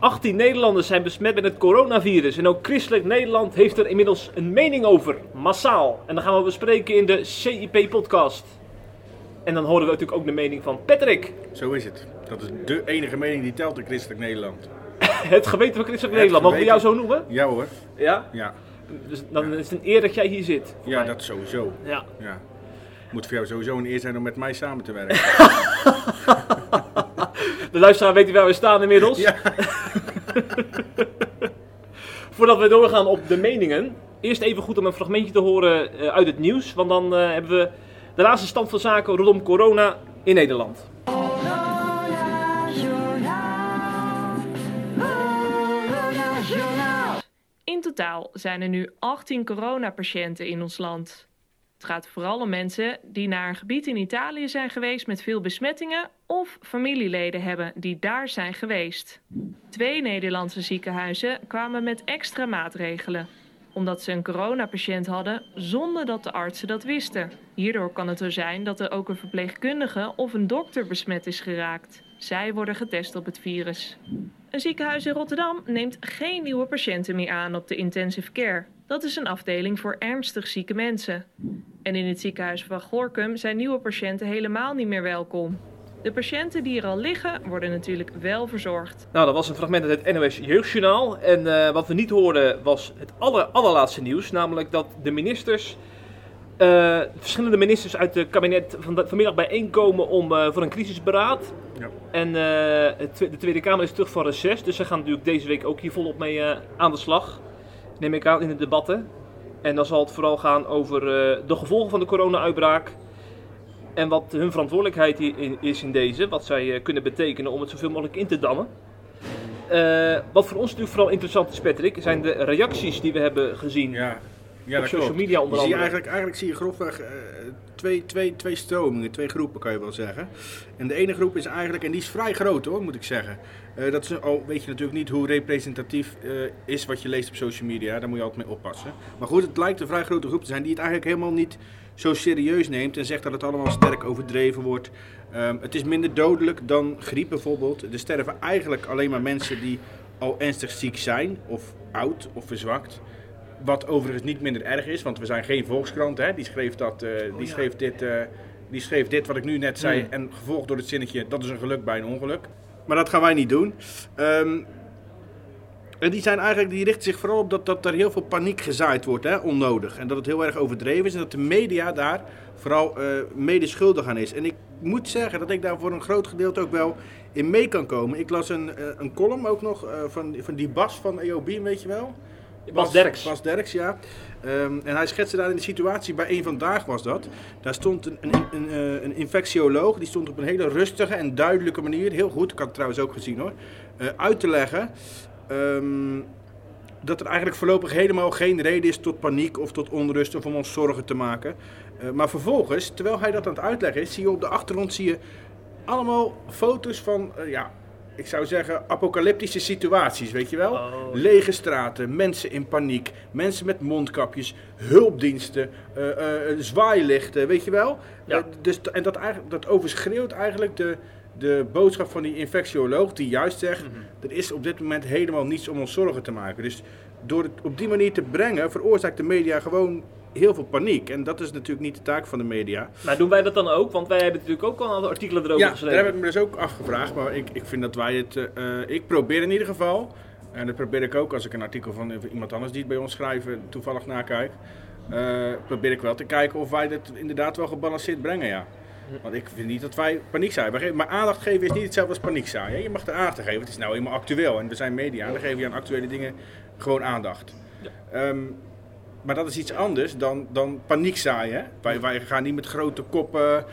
18 Nederlanders zijn besmet met het coronavirus en ook Christelijk Nederland heeft er inmiddels een mening over, massaal. En dat gaan we bespreken in de CIP-podcast. En dan horen we natuurlijk ook de mening van Patrick, Zo is het. Dat is de enige mening die telt in christelijk Nederland. het geweten van Christelijk Nederland. Mogen we jou zo noemen? Ja hoor. Ja? Ja, Dus dan is het een eer dat jij hier zit. ja mij. dat sowieso. Ja. Ja. Moet voor jou sowieso een eer zijn om met mij samen te werken. De luisteraar weet waar we staan inmiddels. Ja. Voordat we doorgaan op de meningen, eerst even goed om een fragmentje te horen eh, uit het nieuws. Want dan eh, hebben we de laatste stand van zaken rondom corona in Nederland. In totaal zijn er nu 18 coronapatiënten in ons land. Het gaat vooral om mensen die naar een gebied in Italië zijn geweest met veel besmettingen of familieleden hebben die daar zijn geweest. Twee Nederlandse ziekenhuizen kwamen met extra maatregelen, omdat ze een coronapatiënt hadden zonder dat de artsen dat wisten. Hierdoor kan het zo zijn dat er ook een verpleegkundige of een dokter besmet is geraakt. Zij worden getest op het virus. Een ziekenhuis in Rotterdam neemt geen nieuwe patiënten meer aan op de intensive care. Dat is een afdeling voor ernstig zieke mensen. En in het ziekenhuis van Gorkum zijn nieuwe patiënten helemaal niet meer welkom. De patiënten die er al liggen worden natuurlijk wel verzorgd. Nou, dat was een fragment uit het NOS Jeugdjournaal. En eh, wat we niet hoorden was het aller, allerlaatste nieuws. Namelijk dat de ministers, eh, verschillende ministers uit het kabinet van, vanmiddag bijeenkomen om, eh, voor een crisisberaad. Ja. En eh, de Tweede Kamer is terug van reces. Dus ze gaan natuurlijk deze week ook hier volop mee aan de slag. Neem ik aan in de debatten. En dan zal het vooral gaan over de gevolgen van de corona-uitbraak. En wat hun verantwoordelijkheid in- is in deze. Wat zij kunnen betekenen om het zoveel mogelijk in te dammen. Wat voor ons natuurlijk vooral interessant is, Patrick, zijn de reacties die we hebben gezien. Ja, ja Op social klopt. media onder je ziet andere. eigenlijk, eigenlijk zie je grofweg eh, twee, twee, twee stromingen, twee groepen kan je wel zeggen. En de ene groep is eigenlijk, en die is vrij groot hoor, moet ik zeggen. Eh, dat is, al weet je natuurlijk niet hoe representatief eh, is wat je leest op social media, daar moet je altijd mee oppassen. Maar goed, het lijkt een vrij grote groep te zijn die het eigenlijk helemaal niet zo serieus neemt en zegt dat het allemaal sterk overdreven wordt. Ehm, het is minder dodelijk dan griep bijvoorbeeld. Er sterven eigenlijk alleen maar mensen die al ernstig ziek zijn, of oud of verzwakt. Wat overigens niet minder erg is, want we zijn geen Volkskrant. Hè? Die, schreef dat, eh, die, schreef dit, eh, die schreef dit wat ik nu net zei. Hmm. En gevolgd door het zinnetje: dat is een geluk bij een ongeluk. Maar dat gaan wij niet doen. Ehm, en die, zijn eigenlijk, die richten zich vooral op dat, dat er heel veel paniek gezaaid wordt, hè, onnodig. En dat het heel erg overdreven is en dat de media daar vooral eh mede schuldig aan is. En ik moet zeggen dat ik daar voor een groot gedeelte ook wel in mee kan komen. Ik las een, een column ook nog van, van die Bas van EOB, weet je wel? Bas Derks. Bas Derks, ja. Ehm, en hij schetste daar in de situatie, bij één vandaag was dat. Daar stond een, een, een, eh, een infectioloog, die stond op een hele rustige en duidelijke manier, heel goed, ik had het trouwens ook gezien hoor, eh, uit te leggen ehm, dat er eigenlijk voorlopig helemaal geen reden is tot paniek of tot onrust of om ons zorgen te maken. Eh, maar vervolgens, terwijl hij dat aan het uitleggen is, zie je op de achtergrond zie je allemaal foto's van, ja, ik zou zeggen, apocalyptische situaties, weet je wel? Oh. Lege straten, mensen in paniek, mensen met mondkapjes, hulpdiensten, eh, eh, zwaailichten, weet je wel? Ja. Eh, dus, en dat, eigenlijk, dat overschreeuwt eigenlijk de, de boodschap van die infectioloog, die juist zegt, Mhm. er is op dit moment helemaal niets om ons zorgen te maken. Dus door het op die manier te brengen, veroorzaakt de media gewoon heel veel paniek. En dat is natuurlijk niet de taak van de media. Maar doen wij dat dan ook? Want wij hebben natuurlijk ook al een aantal artikelen erover Ja, daar geschreven. heb ik me dus ook afgevraagd. Maar ik, ik vind dat wij het. eh, eh, ik probeer in ieder geval. En dat probeer ik ook als ik een artikel van iemand anders die het bij ons schrijven toevallig nakijk. eh, probeer ik wel te kijken of wij dit inderdaad wel gebalanceerd brengen, ja. Want ik vind niet dat wij paniek geven- Maar aandacht geven is niet hetzelfde als paniek hè. Je mag er aandacht aan geven. Het is nou eenmaal actueel. En we zijn media. En dan geven je aan actuele dingen gewoon aandacht. Ehm, maar dat is iets anders dan, dan paniek zaaien. hè. Wij, wij gaan niet met grote koppen.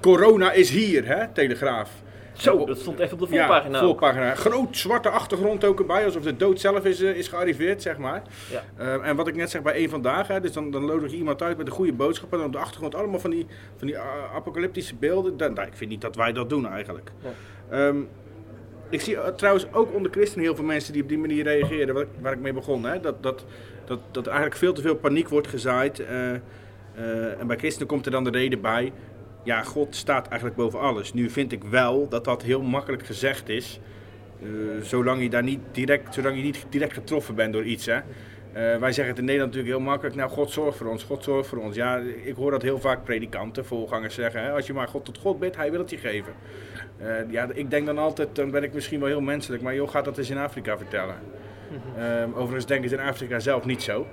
Corona is hier, hè, Telegraaf. Zo, dat stond echt op de voorpagina. Ja, voorpagina. Groot zwarte achtergrond ook erbij, alsof de dood zelf is, is gearriveerd, zeg maar. Ja. Uh, en wat ik net zeg bij één vandaag, hè, dus dan, dan nodig je iemand uit met een goede boodschap. En op de achtergrond allemaal van die, van die uh, apocalyptische beelden. Dan, nou, ik vind niet dat wij dat doen eigenlijk. Ja. Um, ik zie trouwens ook onder christenen heel veel mensen die op die manier reageren, waar ik, waar ik mee begon. Hè, dat, dat, dat, dat eigenlijk veel te veel paniek wordt gezaaid. en bij christenen komt er dan de reden bij ja, God staat eigenlijk boven alles. Nu vind ik wel dat dat heel makkelijk gezegd is. Uh, zolang, je daar niet direct, zolang je niet direct getroffen bent door iets. Hè. Uh, wij zeggen het in Nederland natuurlijk heel makkelijk. Nou, God zorgt voor ons, God zorgt voor ons. Ja, ik hoor dat heel vaak predikanten, voorgangers zeggen. Hè, als je maar God tot God bidt, hij wil het je geven. Uh, ja, ik denk dan altijd, dan ben ik misschien wel heel menselijk. Maar joh, gaat dat eens in Afrika vertellen. Mm-hmm. overigens denken ze in Afrika zelf niet zo.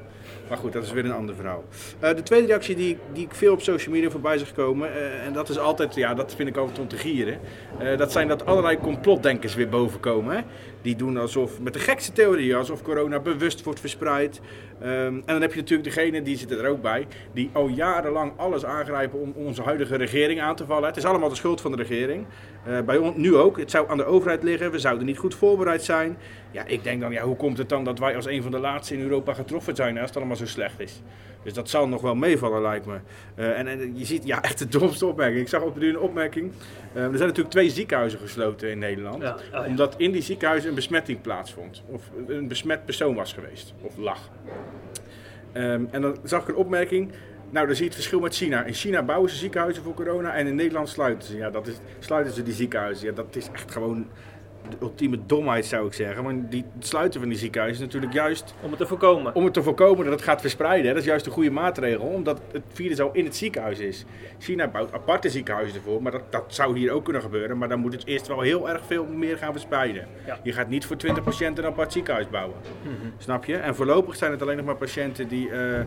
Maar goed, dat is weer een ander verhaal. Uh, de tweede reactie die, die ik veel op social media voorbij zag komen, uh, en dat is altijd, ja, dat vind ik altijd om te gieren. Uh, dat zijn dat allerlei complotdenkers weer bovenkomen. Hè? Die doen alsof, met de gekste theorieën, alsof corona bewust wordt verspreid. Um, en dan heb je natuurlijk degene, die zitten er ook bij, die al jarenlang alles aangrijpen om onze huidige regering aan te vallen. Het is allemaal de schuld van de regering. bij ons nu ook. Het zou aan de overheid liggen. We zouden niet goed voorbereid zijn. Ja, ik denk dan, ja, hoe komt het dan dat wij als een van de laatste in Europa getroffen zijn als het allemaal zo slecht is? Dus dat zal nog wel meevallen, lijkt me. Uh, en, en, je ziet, ja, echt de domste opmerking. Ik zag op nu een opmerking. Uh, er zijn natuurlijk twee ziekenhuizen gesloten in Nederland. Ja, oh ja. Omdat in die ziekenhuizen een besmetting plaatsvond. Of een besmet persoon was geweest. Of lag. Um, en dan zag ik een opmerking. Nou, dan zie je het verschil met China. In China bouwen ze ziekenhuizen voor corona en in Nederland sluiten ze. Ja, dat is, sluiten ze die ziekenhuizen. Ja, dat is echt gewoon de ultieme domheid zou ik zeggen. Maar die, het sluiten van die ziekenhuizen is natuurlijk juist... Om het te voorkomen. Om het te voorkomen dat het gaat verspreiden. Hè. Dat is juist een goede maatregel, omdat het virus al in het ziekenhuis is. China bouwt aparte ziekenhuizen ervoor, maar dat, dat zou hier ook kunnen gebeuren. Maar dan moet het eerst wel heel erg veel meer gaan verspreiden. Ja. Je gaat niet voor 20 patiënten een apart ziekenhuis bouwen. Mm -hmm. Snap je? En voorlopig zijn het alleen nog maar patiënten die uh,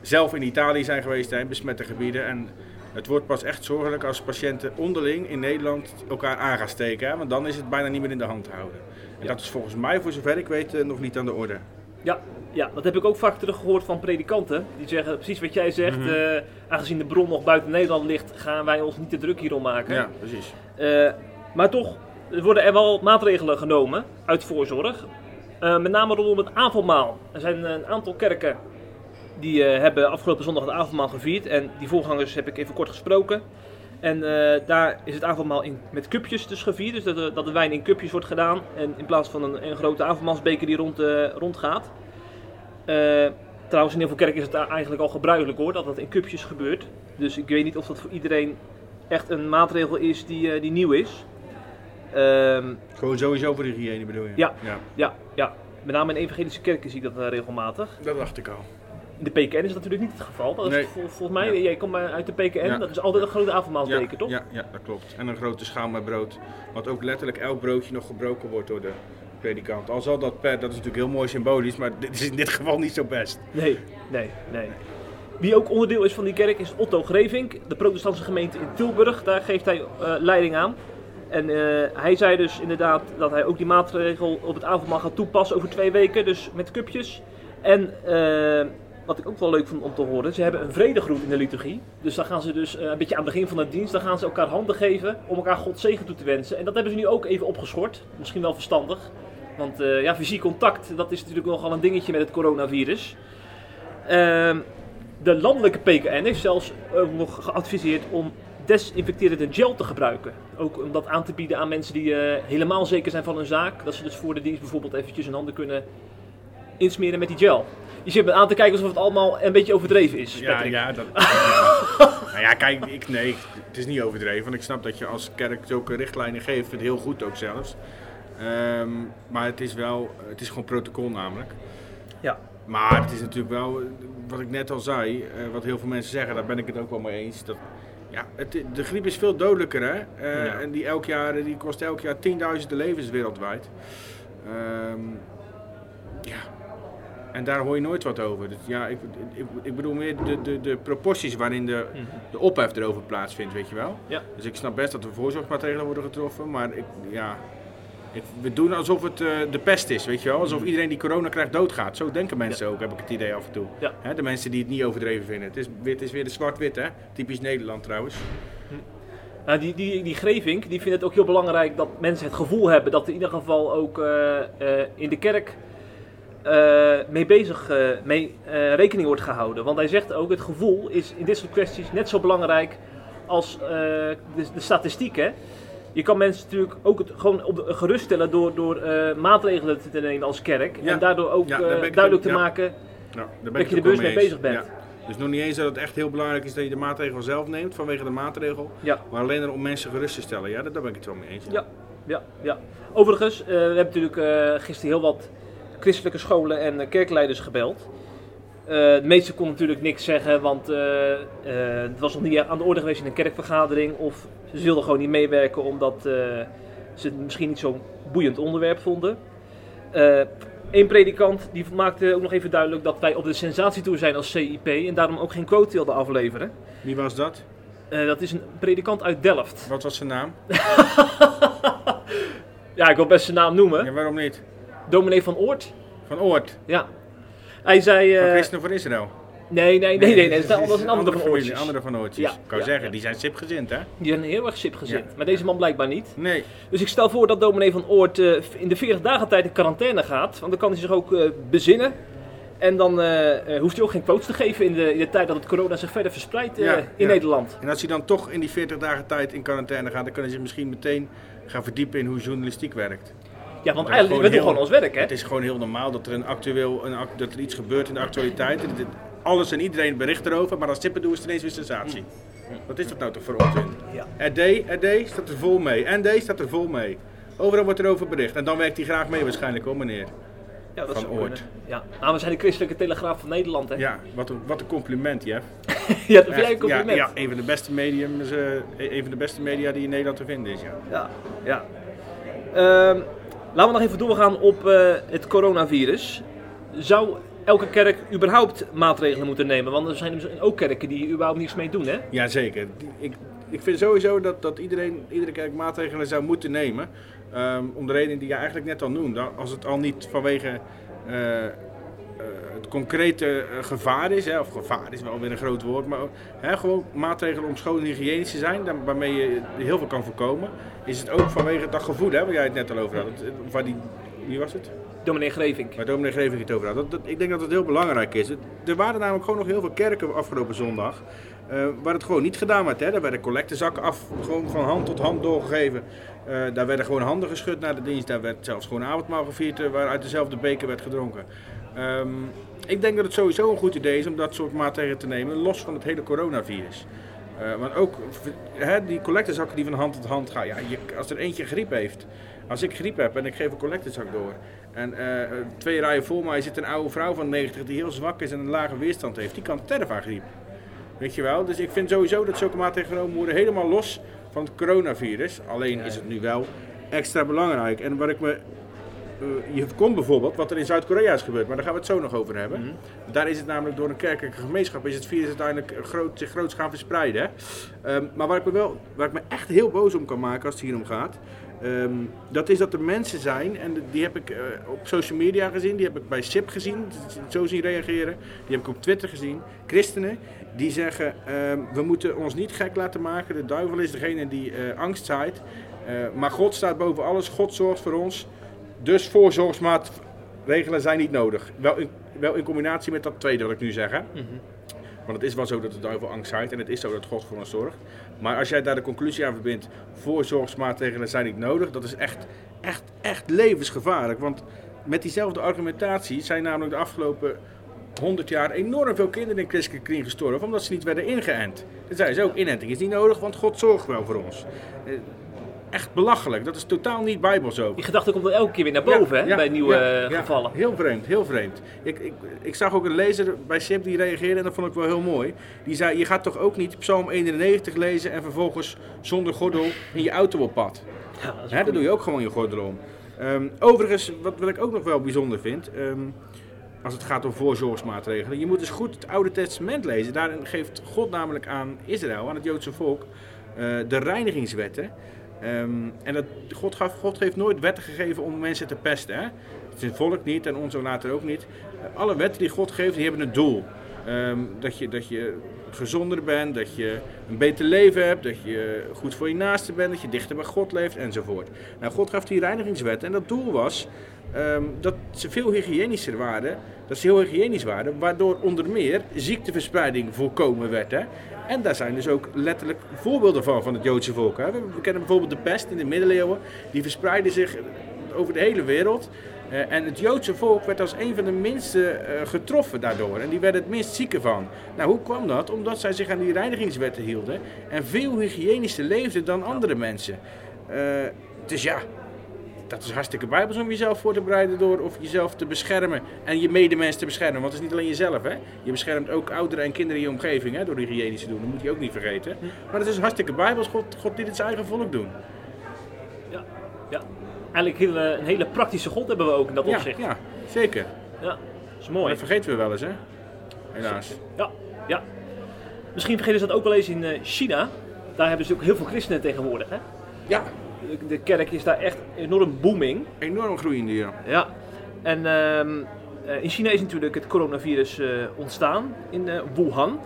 zelf in Italië zijn geweest, in besmette gebieden. En het wordt pas echt zorgelijk als patiënten onderling in Nederland elkaar aan gaan steken. Hè? Want dan is het bijna niet meer in de hand te houden. En ja. dat is volgens mij, voor zover ik weet, nog niet aan de orde. Ja, ja, dat heb ik ook vaak teruggehoord van predikanten. Die zeggen precies wat jij zegt. Mm -hmm. uh, aangezien de bron nog buiten Nederland ligt, gaan wij ons niet te druk hierom maken. Ja, precies. Uh, maar toch worden er wel maatregelen genomen uit voorzorg. Uh, met name rondom het avondmaal. Er zijn een aantal kerken die uh, hebben afgelopen zondag het avondmaal gevierd. En die voorgangers heb ik even kort gesproken. En uh, daar is het avondmaal in, met cupjes dus gevierd. Dus dat, dat, de wijn in cupjes wordt gedaan. En in plaats van een, een grote avondmaalsbeker die rond, uh, rondgaat. trouwens, in heel veel kerken is het eigenlijk al gebruikelijk hoor, dat dat in cupjes gebeurt. Dus ik weet niet of dat voor iedereen echt een maatregel is die, die nieuw is. Um, Gewoon sowieso voor de hygiëne bedoel je? Ja, ja, ja. ja. Met name in evangelische kerken zie ik dat regelmatig. Dat dacht ik al. In de PKN is dat natuurlijk niet het geval. Dat is nee. vol, volgens mij, ja. jij komt uit de PKN, ja. dat is altijd een grote avondmaalsbeker, ja, toch? Ja, ja, dat klopt. En een grote schaal met brood. Wat ook letterlijk elk broodje nog gebroken wordt door de predikant. Al zal dat per, dat is natuurlijk heel mooi symbolisch, maar dit is in dit geval niet zo best. Nee, nee, nee. Wie ook onderdeel is van die kerk is Otto Grevink, de protestantse gemeente in Tilburg. Daar geeft hij uh, leiding aan. En uh, hij zei dus inderdaad dat hij ook die maatregel op het avondmaal gaat toepassen over twee weken, dus met cupjes. En uh, wat ik ook wel leuk vond om te horen, ze hebben een vredegroet in de liturgie. Dus dan gaan ze dus uh, een beetje aan het begin van de dienst, dan gaan ze elkaar handen geven om elkaar God zegen toe te wensen. En dat hebben ze nu ook even opgeschort. Misschien wel verstandig. Want uh, ja, fysiek contact, dat is natuurlijk nogal een dingetje met het coronavirus. Uh, de landelijke PKN heeft zelfs nog geadviseerd om desinfecterende gel te gebruiken. Ook om dat aan te bieden aan mensen die uh, helemaal zeker zijn van hun zaak. Dat ze dus voor de dienst bijvoorbeeld eventjes hun handen kunnen insmeren met die gel. Je zit me aan te kijken alsof het allemaal een beetje overdreven is. Ja, Patrick. ja, dat, nou ja, kijk, ik, nee, het is niet overdreven. Want ik snap dat je als kerk zulke richtlijnen geeft, het heel goed ook zelfs. Um, maar het is wel, het is gewoon protocol namelijk. Ja. Maar het is natuurlijk wel, wat ik net al zei, uh, wat heel veel mensen zeggen, daar ben ik het ook wel mee eens. Dat, ja, het, de griep is veel dodelijker, hè? Uh, ja. En die, elk jaar, die kost elk jaar tienduizenden levens wereldwijd. Um, ja, en daar hoor je nooit wat over. Dus ja, ik, ik, ik bedoel meer de, de, de proporties waarin de, de ophef erover plaatsvindt, weet je wel. Ja. Dus ik snap best dat er voorzorgsmaatregelen worden getroffen, maar ik, ja, ik, we doen alsof het uh, de pest is, weet je wel. Alsof iedereen die corona krijgt doodgaat. Zo denken mensen ja. ook, heb ik het idee af en toe. Ja. Hè, de mensen die het niet overdreven vinden. Het is, het is weer de zwart-wit, hè. Typisch Nederland trouwens. Nou, die, die, die Grevink die vindt het ook heel belangrijk dat mensen het gevoel hebben dat er in ieder geval ook eh, eh, in de kerk eh, mee bezig, eh, mee eh, rekening wordt gehouden. Want hij zegt ook, het gevoel is in dit soort kwesties net zo belangrijk als eh, de, de statistiek. Hè? Je kan mensen natuurlijk ook het, gewoon op de, geruststellen door, door eh, maatregelen te nemen als kerk. Ja. En daardoor ook Ja, eh, daar duidelijk te ja. maken dat je er ook bewust mee bezig bent. Ja. Dus nog niet eens dat het echt heel belangrijk is dat je de maatregel zelf neemt vanwege de maatregel. Maar alleen er om mensen gerust te stellen. Ja, daar daar ben ik het wel mee eens. Ja, ja, ja. Overigens, eh, we hebben natuurlijk eh, gisteren heel wat christelijke scholen en eh, kerkleiders gebeld. Eh, de meesten konden natuurlijk niks zeggen, want eh, het was nog niet aan de orde geweest in een kerkvergadering. Of ze wilden gewoon niet meewerken omdat ze het misschien niet zo'n boeiend onderwerp vonden. Eén predikant die maakte ook nog even duidelijk dat wij op de sensatietour zijn als CIP en daarom ook geen quote wilden afleveren. Wie was dat? Dat is een predikant uit Delft. Wat was zijn naam? Ja, ik wil best zijn naam noemen. Ja, waarom niet? Dominee van Oort. Van Oort. Ja. Hij zei... Van eh, Christen voor Israël. nee, nee, nee, nee, nee, dat is, een andere van Oortjes. andere van Oortjes. Ja, Ik kan zeggen, die zijn sipgezind, hè? Die zijn heel erg sipgezind. Maar deze man blijkbaar niet. Nee. Dus ik stel voor dat dominee van Oort eh, in de 40 dagen tijd in quarantaine gaat. Want dan kan hij zich ook eh, bezinnen. En dan hoeft hij ook geen quotes te geven in de, in de tijd dat het corona zich verder verspreidt Ja, in ja. Nederland. En als hij dan toch in die 40 dagen tijd in quarantaine gaat, dan kan hij zich misschien meteen gaan verdiepen in hoe journalistiek werkt. Ja, want eigenlijk, we doen heel- gewoon ons werk, hè? Het is gewoon heel normaal dat er, een actueel, een, dat er iets gebeurt in de actualiteit. Dit- alles en iedereen bericht erover, maar als Tippen doet is het ineens weer sensatie. Wat is dat nou toch voor onzin? Ja. RD, RD staat er vol mee. ND staat er vol mee. Overal wordt er over bericht. En dan werkt hij graag mee waarschijnlijk hoor meneer. Ja, dat van Oort. Ja. Nou, we zijn de christelijke telegraaf van Nederland, hè? Ja, wat een, wat een compliment Jeff. ja dat vind jij een compliment. Ja, ja, een van de beste mediums, eh, een van de beste media die in Nederland te vinden is. Ja. Ja, ja. Ehm, laten we nog even doorgaan op eh, het coronavirus. Zou elke kerk überhaupt maatregelen moeten nemen? Want er zijn dus ook kerken die überhaupt niets mee doen, hè? Jazeker. Ik, ik vind sowieso dat, dat iedereen, iedere kerk maatregelen zou moeten nemen. Ehm, om de reden die je eigenlijk net al noemde. Als het al niet vanwege eh, het concrete eh, gevaar is, hè, of gevaar is wel weer een groot woord, maar hè, gewoon maatregelen om schoon en hygiënisch te zijn, waarmee je heel veel kan voorkomen, is het ook vanwege dat gevoel hè, waar jij het net al over had. Waar die, wie was het? Dominee Grevink. Waar dominee Greving het over had. Dat, dat- ik denk dat het heel belangrijk is. Er waren namelijk gewoon nog heel veel kerken afgelopen zondag. eh, waar het gewoon niet gedaan werd. Hè. Daar werden collectezakken af, gewoon van hand tot hand doorgegeven. Eh, daar werden gewoon handen geschud naar de dienst. Daar werd zelfs gewoon avondmaal gevierd eh, waar uit dezelfde beker werd gedronken. Ehm, ik denk dat het sowieso een goed idee is om dat soort maatregelen te nemen, los van het hele coronavirus. Eh, want ook die collectezakken die van hand tot hand gaan. Ja, je, als er eentje griep heeft. Als ik griep heb en ik geef een collectezak door. En eh, twee rijen voor mij zit een oude vrouw van 90 die heel zwak is en een lage weerstand heeft. Die kan sterven aan griep. Weet je wel? Dus ik vind sowieso dat zulke maatregelen genomen worden helemaal los van het coronavirus. Alleen is het nu wel extra belangrijk. En wat ik me eh, je komt bijvoorbeeld wat er in Zuid-Korea is gebeurd, maar daar gaan we het zo nog over hebben. Mhm. Daar is het namelijk door een kerkelijke gemeenschap is het virus uiteindelijk groot, zich groots gaan verspreiden. Ehm, maar waar ik, me wel, waar ik me echt heel boos om kan maken als het hier om gaat, ehm, dat is dat er mensen zijn, en die heb ik eh, op social media gezien, die heb ik bij SIP gezien, zo zien reageren, die heb ik op Twitter gezien, christenen, die zeggen ehm, we moeten ons niet gek laten maken, de duivel is degene die eh, angst zaait, Eh, maar God staat boven alles, God zorgt voor ons. Dus voorzorgsmaatregelen zijn niet nodig. Wel in, wel in combinatie met dat tweede wat ik nu zeg. Hè? Want het is wel zo dat de duivel angst zaait en het is zo dat God voor ons zorgt. Maar als jij daar de conclusie aan verbindt, voorzorgsmaatregelen zijn niet nodig, dat is echt, echt, echt levensgevaarlijk. Want met diezelfde argumentatie zijn namelijk de afgelopen 100 jaar enorm veel kinderen in christelijke kring gestorven omdat ze niet werden ingeënt. Dan zeiden ze ook, inenting is niet nodig, want God zorgt wel voor ons. Echt belachelijk, dat is totaal niet bijbels ook. Die gedachte komt wel elke keer weer naar boven, Ja, hè? ja, bij nieuwe ja, eh, gevallen. Heel vreemd, heel vreemd. Ik, ik, ik zag ook een lezer bij SIP die reageerde en dat vond ik wel heel mooi. Die zei, je gaat toch ook niet Psalm 91 lezen en vervolgens zonder gordel in je auto op pad. Ja, dat Hè, doe je ook gewoon je gordel om. Ehm, overigens, wat, wat ik ook nog wel bijzonder vind, ehm, als het gaat om voorzorgsmaatregelen, je moet dus goed het Oude Testament lezen. Daarin geeft God namelijk aan Israël, aan het Joodse volk, eh, de reinigingswetten. Ehm, en dat, God, gaf, God heeft nooit wetten gegeven om mensen te pesten. Hè? Zijn volk niet en ons later ook niet. Alle wetten die God geeft, die hebben een doel. Ehm, dat, je, dat je gezonder bent, dat je een beter leven hebt, dat je goed voor je naaste bent, dat je dichter bij God leeft enzovoort. Nou, God gaf die reinigingswet en dat doel was ehm, dat ze veel hygiënischer waren, dat ze heel hygiënisch waren, waardoor onder meer ziekteverspreiding voorkomen werd. Hè? En daar zijn dus ook letterlijk voorbeelden van, van het Joodse volk. Hè? We kennen bijvoorbeeld de pest in de middeleeuwen, die verspreidde zich over de hele wereld. Uh, en het Joodse volk werd als een van de minste uh, getroffen daardoor. En die werden het minst zieken van. Nou, hoe kwam dat? Omdat zij zich aan die reinigingswetten hielden. En veel hygiënischer leefden dan andere mensen. Uh, dus ja, dat is hartstikke bijbels om jezelf voor te bereiden door of jezelf te beschermen. En je medemens te beschermen. Want het is niet alleen jezelf, hè. Je beschermt ook ouderen en kinderen in je omgeving, hè, door die hygiënisch te doen. Dat moet je ook niet vergeten. Maar het is hartstikke bijbels. God, God liet het zijn eigen volk doen. Ja, ja eigenlijk hele, een hele praktische God hebben we ook in dat ja, opzicht. Ja, zeker. Ja, dat is mooi. Dat vergeten we wel eens, hè? Helaas. Ja, ja. Misschien vergeten ze dat ook wel eens in uh, China. Daar hebben ze ook heel veel christenen tegenwoordig, hè? Ja. De, kerk is daar echt enorm booming. Enorm groeiende, ja. Ja. En uh, in China is natuurlijk het coronavirus uh, ontstaan, in Wuhan,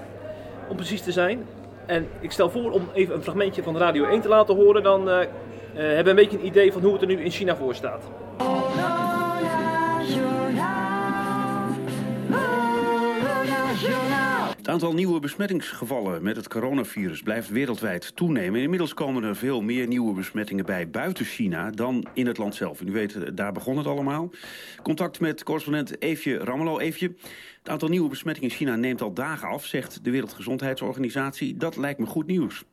om precies te zijn. En ik stel voor om even een fragmentje van Radio 1 te laten horen, dan uh, hebben een beetje een idee van hoe het er nu in China voor staat. Het aantal nieuwe besmettingsgevallen met het coronavirus blijft wereldwijd toenemen. Inmiddels komen er veel meer nieuwe besmettingen bij buiten China dan in het land zelf. U weet, daar begon het allemaal. Contact met correspondent Eefje Rammelo. Eefje, het aantal nieuwe besmettingen in China neemt al dagen af, zegt de Wereldgezondheidsorganisatie. Dat lijkt me goed nieuws.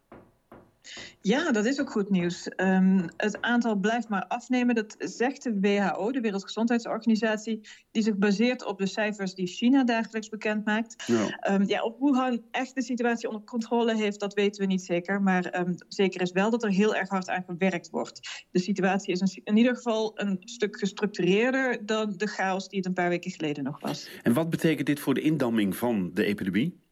Ja, dat is ook goed nieuws. Um, het aantal blijft maar afnemen. Dat zegt de WHO, de Wereldgezondheidsorganisatie, die zich baseert op de cijfers die China dagelijks bekend maakt. Ja. Um, ja, of Wuhan echt de situatie onder controle heeft, dat weten we niet zeker. Maar um, zeker is wel dat er heel erg hard aan gewerkt wordt. De situatie is in ieder geval een stuk gestructureerder dan de chaos die het een paar weken geleden nog was. En wat betekent dit voor de indamming van de epidemie?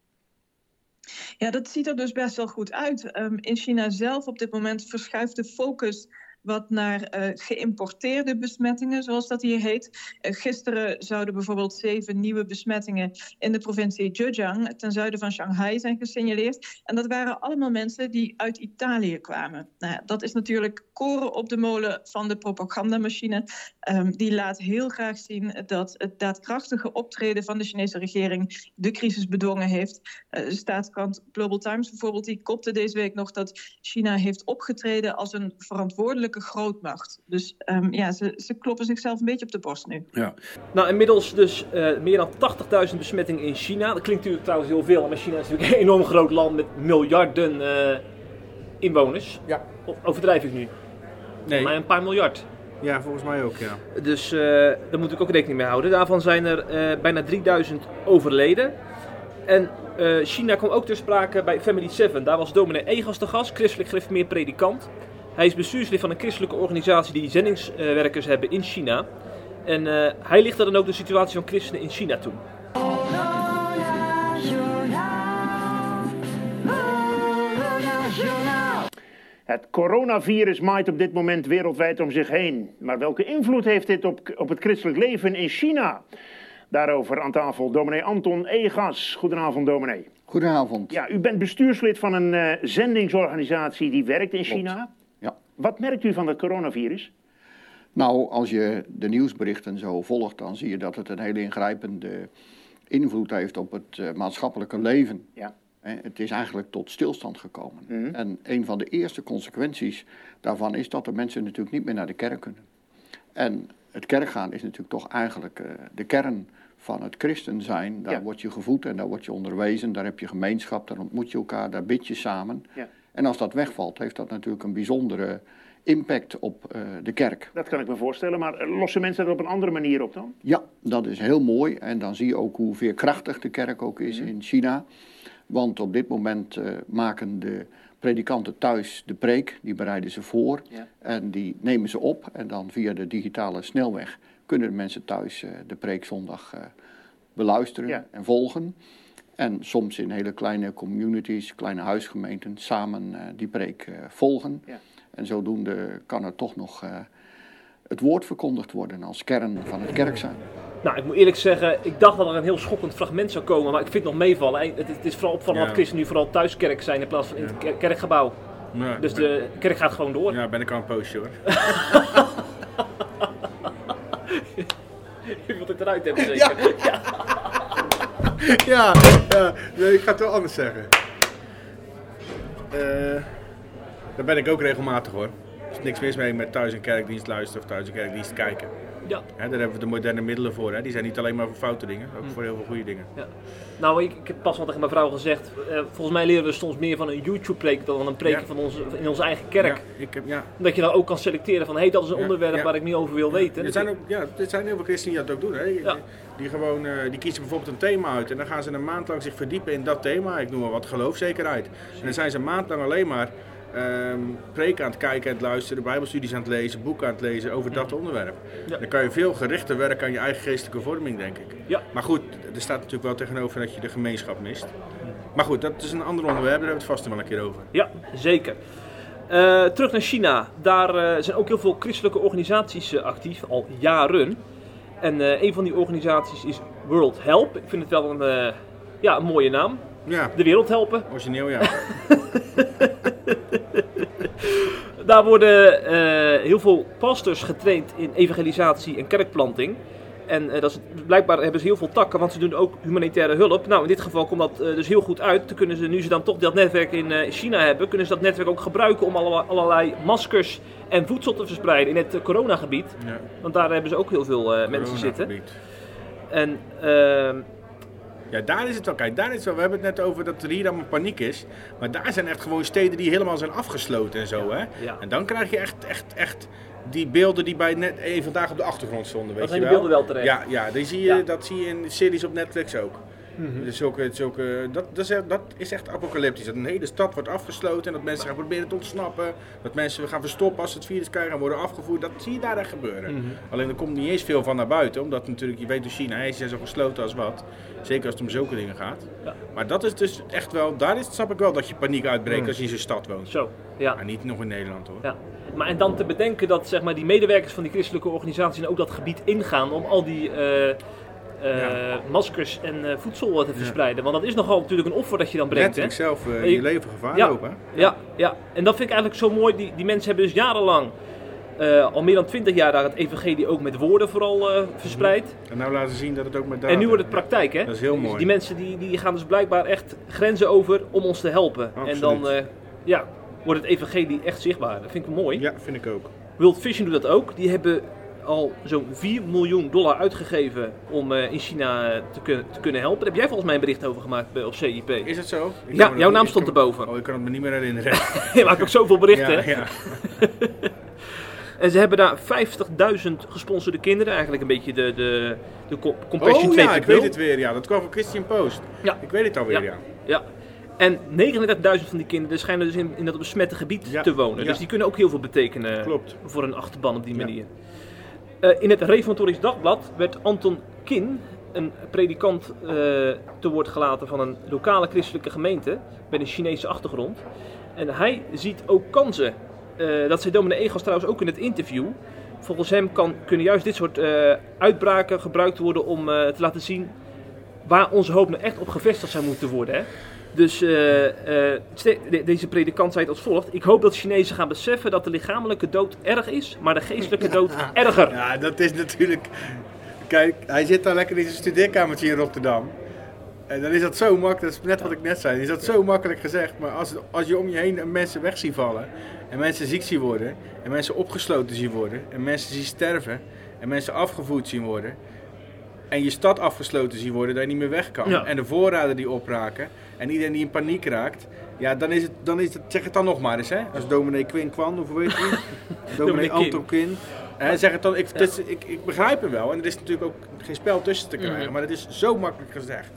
Ja, dat ziet er dus best wel goed uit. Um, in China zelf op dit moment verschuift de focus wat naar uh, geïmporteerde besmettingen, zoals dat hier heet. Uh, gisteren zouden bijvoorbeeld zeven nieuwe besmettingen in de provincie Zhejiang, ten zuiden van Shanghai, zijn gesignaleerd. En dat waren allemaal mensen die uit Italië kwamen. Nou, dat is natuurlijk koren op de molen van de propagandamachine. Um, die laat heel graag zien dat het daadkrachtige optreden van de Chinese regering de crisis bedwongen heeft. Uh, staatskrant Global Times bijvoorbeeld, die kopte deze week nog dat China heeft opgetreden als een verantwoordelijke grootmacht. Dus um, ja, ze, ze, kloppen zichzelf een beetje op de borst nu. Ja. Nou, inmiddels dus uh, meer dan 80.000 besmettingen in China. Dat klinkt natuurlijk trouwens heel veel, maar China is natuurlijk een enorm groot land met miljarden uh, inwoners. Ja. Of overdrijf ik nu? Nee. Maar een paar miljard. Ja, volgens mij ook, ja. Dus uh, daar moet ik ook rekening mee houden. Daarvan zijn er bijna 3000 overleden. En uh, China kwam ook ter sprake bij Family 7. Daar was dominee Egas de gast, christelijk gereformeerd predikant. Hij is bestuurslid van een christelijke organisatie die zendingswerkers hebben in China. En uh, hij lichtte dan ook de situatie van christenen in China toe. Het coronavirus maait op dit moment wereldwijd om zich heen. Maar welke invloed heeft dit op, op het christelijk leven in China? Daarover aan tafel dominee Anton Egas. Goedenavond, dominee. Goedenavond. Ja, u bent bestuurslid van een uh, zendingsorganisatie die werkt in China. Klopt. Wat merkt u van het coronavirus? Nou, als je de nieuwsberichten zo volgt, dan zie je dat het een hele ingrijpende invloed heeft op het uh, maatschappelijke leven. Ja. Het is eigenlijk tot stilstand gekomen. Mhm. Mm -hmm. En een van de eerste consequenties daarvan is dat de mensen natuurlijk niet meer naar de kerk kunnen. En het kerkgaan is natuurlijk toch eigenlijk uh, de kern van het christen zijn. Daar Ja. word je gevoed en daar word je onderwezen, daar heb je gemeenschap, daar ontmoet je elkaar, daar bid je samen. Ja. En als dat wegvalt, heeft dat natuurlijk een bijzondere impact op uh, de kerk. Dat kan ik me voorstellen, maar eh, lossen mensen dat op een andere manier op dan? Ja, dat is heel mooi. En dan zie je ook hoe veerkrachtig de kerk ook is Mhm. in China. Want op dit moment uh, maken de predikanten thuis de preek, die bereiden ze voor. Ja. En die nemen ze op. En dan via de digitale snelweg kunnen de mensen thuis uh, de preek zondag beluisteren Ja. en volgen. En soms in hele kleine communities, kleine huisgemeenten, samen uh, die preek uh, volgen. Ja. En zodoende kan er toch nog uh, het woord verkondigd worden als kern van het kerk zijn. Nou, ik moet eerlijk zeggen, ik dacht dat er een heel schokkend fragment zou komen, maar ik vind het nog meevallen. En Het, het is vooral opvallend Ja. dat christenen nu vooral thuiskerk zijn in plaats van in het ker- kerkgebouw. Ja, Dus de kerk gaat gewoon door. Ja, ben ik al een poosje hoor. Je wilt het eruit hebben zeker? Ja. ja, ja nee, ik ga het wel anders zeggen. Eh, daar ben ik ook regelmatig hoor. Er is niks mis mee met thuis een kerkdienst luisteren of thuis een kerkdienst kijken. Ja. Daar hebben we de moderne middelen voor. Hè. Die zijn niet alleen maar voor foute dingen, ook Hm. voor heel veel goede dingen. Ja. Nou, ik, ik heb pas wat tegen mijn vrouw gezegd. eh, volgens mij leren we soms meer van een YouTube-preek dan van een preek Ja. van onze, in onze eigen kerk. Ja, ik heb, ja. Dat je dan ook kan selecteren van, hé, hey, dat is een onderwerp waar ik niet over wil weten. Er zijn, ook, ja, er zijn heel veel christenen die dat ook doen. Hè. Die, gewoon, eh, die kiezen bijvoorbeeld een thema uit en dan gaan ze een maand lang zich verdiepen in dat thema. Ik noem maar wat geloofzekerheid. En dan zijn ze een maand lang alleen maar ehm preken aan het kijken en het luisteren, bijbelstudies aan het lezen, boeken aan het lezen over dat onderwerp. Ja. Dan kan je veel gerichter werken aan je eigen geestelijke vorming, denk ik. Ja. Maar goed, er staat natuurlijk wel tegenover dat je de gemeenschap mist. Maar goed, dat is een ander onderwerp, daar hebben we het vast nog wel een keer over. Ja, zeker. Eh, terug naar China. Daar eh, zijn ook heel veel christelijke organisaties eh, actief, al jaren. En een van die organisaties is World Help. Ik vind het wel een, ja, een mooie naam. Ja, De wereld helpen. origineel ja. Daar worden eh, heel veel pastors getraind in evangelisatie en kerkplanting. En eh, dat is, blijkbaar hebben ze heel veel takken, want ze doen ook humanitaire hulp. Nou, in dit geval komt dat eh, dus heel goed uit. Dan kunnen ze, nu ze dan toch dat netwerk in China hebben, kunnen ze dat netwerk ook gebruiken om allerlei, allerlei maskers en voedsel te verspreiden in het coronagebied. ja. Want daar hebben ze ook heel veel mensen zitten. En ehm, Ja, daar is het wel. Kijk, daar is het wel. We hebben het net over dat er hier allemaal paniek is. Maar daar zijn echt gewoon steden die helemaal zijn afgesloten en zo, hè. ja. En dan krijg je echt, echt, echt die beelden die bij net eh, vandaag op de achtergrond stonden, weet dan zijn je die wel. beelden wel terecht. Ja, ja, die zie je, Ja. dat zie je in series op Netflix ook. Mhm. Dus zulke, zulke, dat, dat, is, echt- dat is echt apocalyptisch. Dat een hele stad wordt afgesloten en dat mensen gaan proberen te ontsnappen. Dat mensen gaan verstoppen als ze het virus krijgen en worden afgevoerd. Dat zie je daar echt gebeuren. Mhm. Alleen er komt niet eens veel van naar buiten. Omdat natuurlijk, je weet hoe China is, is zo gesloten als wat. Zeker als het om zulke dingen gaat. Ja. Maar dat is dus echt wel, daar is, snap ik wel dat je paniek uitbreekt Mhm. als je in zo'n stad woont. Zo, ja. Maar niet nog in Nederland hoor. Ja. Maar en dan te bedenken dat zeg maar, die medewerkers van die christelijke organisaties ook dat gebied ingaan om al die eh, Ja. maskers en eh, voedsel te verspreiden. Want dat is nogal natuurlijk een offer dat je dan brengt. Hè? Letterlijk zelf eh, Je- leven gevaar Ja. lopen. hè? Ja, ja, en dat vind ik eigenlijk zo mooi. Die, die mensen hebben dus jarenlang, eh, al meer dan twintig jaar daar het evangelie ook met woorden vooral eh, verspreid. En nou laten zien dat het ook met daden. En nu wordt het praktijk, hè? Dat is heel Dus mooi. die mensen die, die gaan dus blijkbaar echt grenzen over om ons te helpen. En dan eh, ja, wordt het evangelie echt zichtbaar. Dat vind ik mooi. Ja, vind ik ook. World Vision doet dat ook. Die hebben al zo'n 4 miljoen dollar uitgegeven om eh, in China eh, te, kun- te kunnen helpen. Daar heb jij volgens mij een bericht over gemaakt bij, op CIP. Is het zo? Ik Ja, jouw dat- naam stond erboven. Oh, ik kan het me niet meer herinneren. Je maakt ook zoveel berichten. ja, ja. En ze hebben daar 50.000 gesponsorde kinderen. Eigenlijk een beetje de, de, de Co- Compassion Oh 2.0. ja, ik weet het weer. Ja, dat kwam van Christian Post. Ja. Ik weet het alweer, ja. Ja. En 39.000 van die kinderen schijnen dus in, in dat besmette gebied Ja. te wonen. Ja. Dus die kunnen ook heel veel betekenen Klopt. voor een achterban op die manier. Eh, in het Reformatorisch Dagblad werd Anton Kin, een predikant, eh, te woord gelaten van een lokale christelijke gemeente met een Chinese achtergrond. En hij ziet ook kansen. Eh, dat zei dominee Egas trouwens ook in het interview. Volgens hem kan, kunnen juist dit soort eh, uitbraken gebruikt worden om eh, te laten zien waar onze hoop nou echt op gevestigd zou moeten worden. Hè? Dus eh, eh, de- deze predikant zei het als volgt. Ik hoop dat Chinezen gaan beseffen dat de lichamelijke dood erg is, maar de geestelijke dood erger. Ja, dat is natuurlijk... Kijk, hij zit daar lekker in zijn studeerkamertje in Rotterdam. En dan is dat zo makkelijk, dat is net wat ik net zei, is dat zo makkelijk gezegd. Maar als, als je om je heen mensen weg ziet vallen, en mensen ziek zien worden, en mensen opgesloten zien worden, en mensen zien sterven, en mensen afgevoerd zien worden, en je stad afgesloten zien worden, dat je niet meer weg kan, Ja. en de voorraden die opraken, en iedereen die in paniek raakt, ja, dan is het, dan is het zeg het dan nog maar eens, hè. Als dominee Quinn Kwan, of hoe weet je Dominee. Anton Quinn. Hè, zeg het dan, ik, dus ik, ik begrijp hem wel, en er is natuurlijk ook geen spel tussen te krijgen, Mhm. maar het is zo makkelijk gezegd.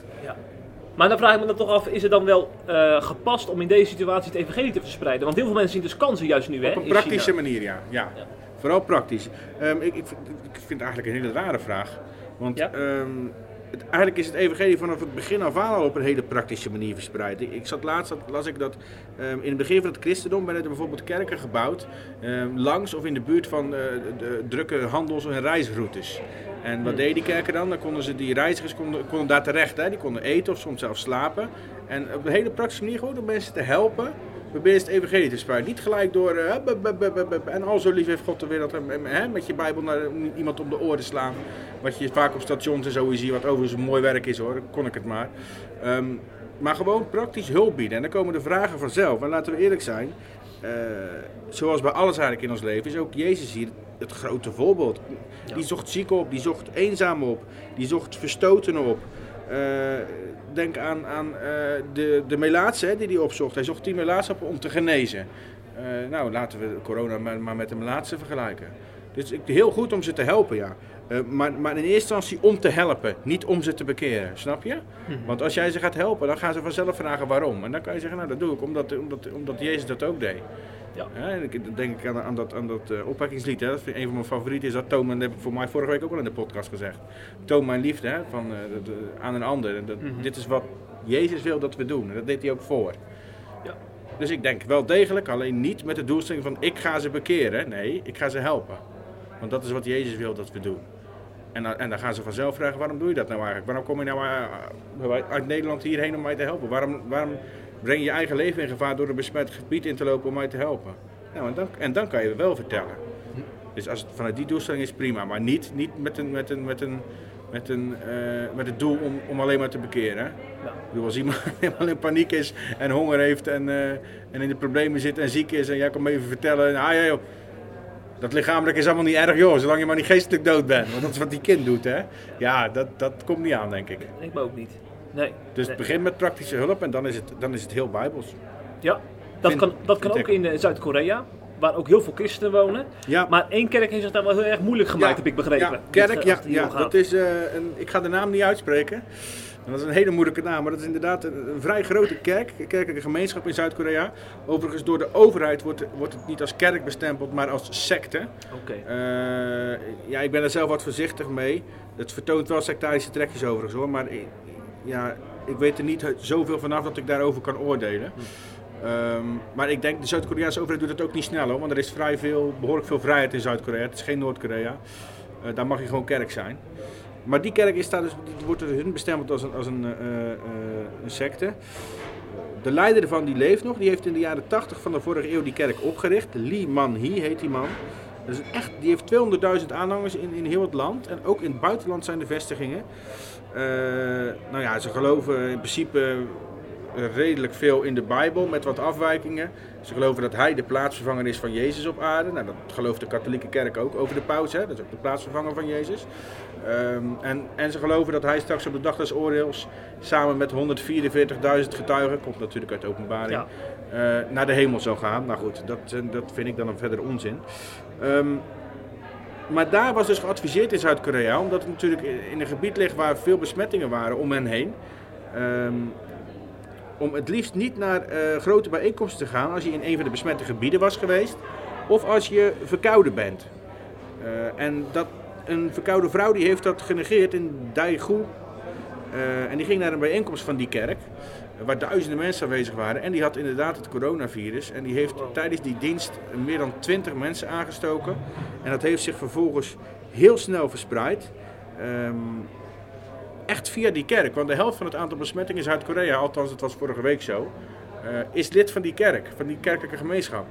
Maar dan vraag ik me dan toch af, is het dan wel eh, gepast om in deze situatie het evangelie te verspreiden? Want heel veel mensen zien dus kansen juist nu hè, Op een praktische China. manier, ja. ja. Ja. Vooral praktisch. Ehm, ik, ik, vind- ik vind het eigenlijk een hele rare vraag. Want Ja? ehm, het, eigenlijk is het evangelie vanaf het begin af aan al op een hele praktische manier verspreid. Ik, ik zat laatst, las ik dat ehm, in het begin van het christendom werden er bijvoorbeeld kerken gebouwd ehm, langs of in de buurt van eh, de drukke handels- en reisroutes. En wat deden die kerken dan? Dan konden ze die reizigers konden, konden daar terecht. Hè? Die konden eten of soms zelfs slapen. En op een hele praktische manier gewoon om mensen te helpen. Probeer het evangelie te. Niet gelijk door. eh, bup, bup, bup, bup, bup, en al zo lief heeft God de wereld. hè, met je Bijbel naar iemand om de oren slaan. Wat je vaak op stations en zo ziet. Wat overigens een mooi werk is hoor. Kon ik het maar. Ehm, maar gewoon praktisch hulp bieden. En dan komen de vragen vanzelf. En laten we eerlijk zijn. eh, zoals bij alles eigenlijk in ons leven is ook Jezus hier het grote voorbeeld. Die zocht zieken op, die zocht eenzamen op, die zocht verstotenen op. Eh, denk aan, aan eh, de, de melaatse hè, die hij opzocht. Hij zocht die melaatse op om te genezen. Eh, nou, laten we corona maar, maar met de melaatse vergelijken. Dus heel goed om ze te helpen, ja. Maar, maar in eerste instantie om te helpen, niet om ze te bekeren, snap je? Want als jij ze gaat helpen, dan gaan ze vanzelf vragen waarom. En dan kan je zeggen, nou dat doe ik omdat, omdat, omdat Jezus dat ook deed. Ja. En ik dan denk ik aan, aan dat, aan dat eh, opwekkingslied. Hè. Dat vind ik een van mijn favorieten is dat Toon, en dat heb ik voor mij vorige week ook al in de podcast gezegd. Toon mijn liefde hè, van, eh, de- de- aan een ander. En dat, Dit is wat Jezus wil dat we doen. En dat deed hij ook voor. Ja. Dus ik denk wel degelijk, alleen niet met de doelstelling van ik ga ze bekeren. Nee, ik ga ze helpen. Want dat is wat Jezus wil dat we doen. En, dan- en dan gaan ze vanzelf vragen, waarom doe je dat nou eigenlijk? Waarom kom je nou eh, uit Nederland hierheen om mij te helpen? Waarom, waarom breng je je eigen leven in gevaar door een besmet gebied in te lopen om mij te helpen? Nou, en, dan, en dan kan je het wel vertellen. Dus als het vanuit die doelstelling is, prima. Maar niet, niet met, een, met, een, met, een, met, een, eh, met het doel om, om alleen maar te bekeren. Ja. Ik bedoel, als iemand helemaal in paniek is en honger heeft en, eh, en in de problemen zit en ziek is en jij komt me even vertellen, ah ja joh, dat lichamelijk is allemaal niet erg joh, zolang je maar niet geestelijk dood bent. Want dat is wat die kind doet hè. Ja, dat, dat komt niet aan denk ik. Ik me ook niet. Nee. Dus Nee. begin met praktische hulp en dan is het, dan is het heel bijbels. Ja, dat Vind- kan, dat kan ook ik. in eh, Zuid-Korea, waar ook heel veel christenen wonen. Ja. Maar één kerk heeft zich daar wel heel erg moeilijk gemaakt, Ja, heb ik begrepen. Ja, kerk, Dit, eh, ja, ja dat is, eh, een, ik ga de naam niet uitspreken. En dat is een hele moeilijke naam, maar dat is inderdaad een, een vrij grote kerk, een kerkelijke gemeenschap in Zuid-Korea. Overigens door de overheid wordt, wordt het niet als kerk bestempeld, maar als secte. Oké. Ja, ik ben er zelf wat voorzichtig mee. Het vertoont wel sectarische trekjes overigens hoor, maar ja, ik weet er niet zoveel vanaf dat ik daarover kan oordelen. Ehm, maar ik denk, de Zuid-Koreaanse overheid doet het ook niet snel hoor, want er is vrij veel, behoorlijk veel vrijheid in Zuid-Korea. Het is geen Noord-Korea. Eh, daar mag je gewoon kerk zijn. Maar die kerk is daar dus, wordt door hun bestempeld als een, als een, eh, eh, een secte. De leider ervan die leeft nog, die heeft in de jaren 80 van de vorige eeuw die kerk opgericht. Lee Man-hee heet die man. Dat echt, die heeft 200.000 aanhangers in, in heel het land. En ook in het buitenland zijn de vestigingen. Eh, nou ja, ze geloven in principe redelijk veel in de Bijbel met wat afwijkingen. Ze geloven dat hij de plaatsvervanger is van Jezus op aarde. Nou, dat gelooft de katholieke kerk ook over de paus. Hè? Dat is ook de plaatsvervanger van Jezus. Ehm, en, en ze geloven dat hij straks op de dag des oordeels samen met 144.000 getuigen, komt natuurlijk uit de openbaring, eh, naar de hemel zou gaan. Nou goed, dat, eh, dat vind ik dan een verdere onzin. Ehm, maar daar was dus geadviseerd in Zuid-Korea, omdat het natuurlijk in een gebied ligt waar veel besmettingen waren om hen heen. ehm, om het liefst niet naar eh, grote bijeenkomsten te gaan als je in een van de besmette gebieden was geweest. Of als je verkouden bent. Eh, en dat, een verkoude vrouw die heeft dat genegeerd in Daegu. Eh, en die ging naar een bijeenkomst van die kerk. Waar duizenden mensen aanwezig waren. En die had inderdaad het coronavirus. En die heeft tijdens die dienst meer dan 20 mensen aangestoken. En dat heeft zich vervolgens heel snel verspreid. Ehm, echt via die kerk. Want de helft van het aantal besmettingen in Zuid-Korea, althans het was vorige week zo, eh, is lid van die kerk, van die kerkelijke gemeenschap.